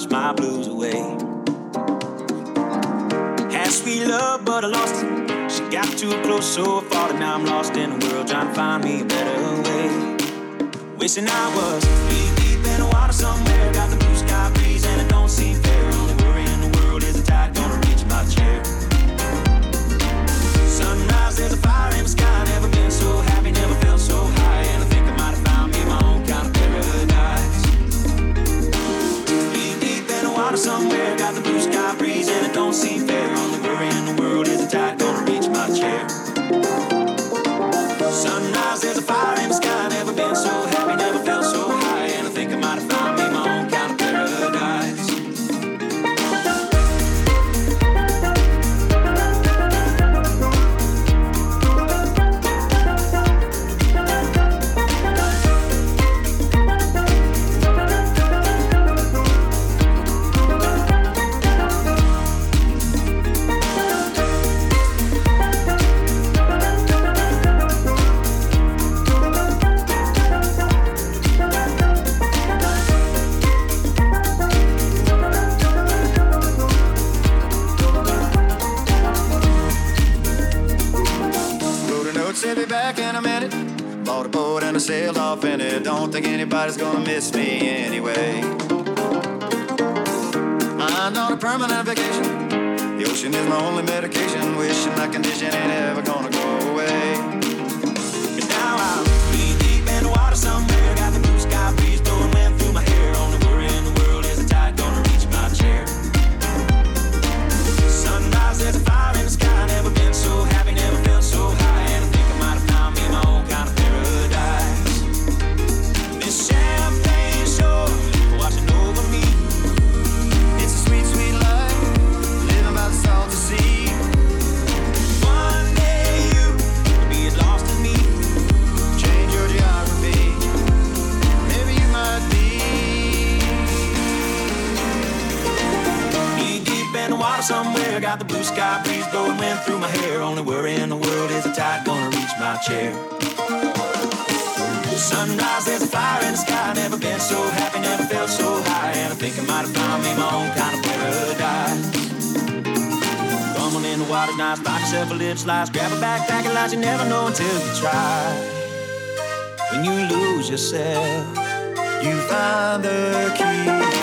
wash my blues away. Had sweet love, but I lost it. She got too close, so I fought, and now I'm lost in the world trying to find me a better way. Wishing I was. somewhere Nobody's gonna miss me anyway. I'm on a permanent vacation. The ocean is my only medication. chair. Sunrise, there's a fire in the sky. Never been so happy, never felt so high. And I think I might have found me my own kind of paradise. Coming in the water's nice, buy yourself a lip slice. Grab a backpack and light, you never know until you try. When you lose yourself, you find the key.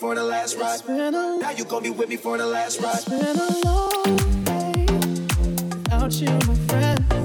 for the last ride. Now you gon' be with me for the last ride. It's been a long day without you, my friend.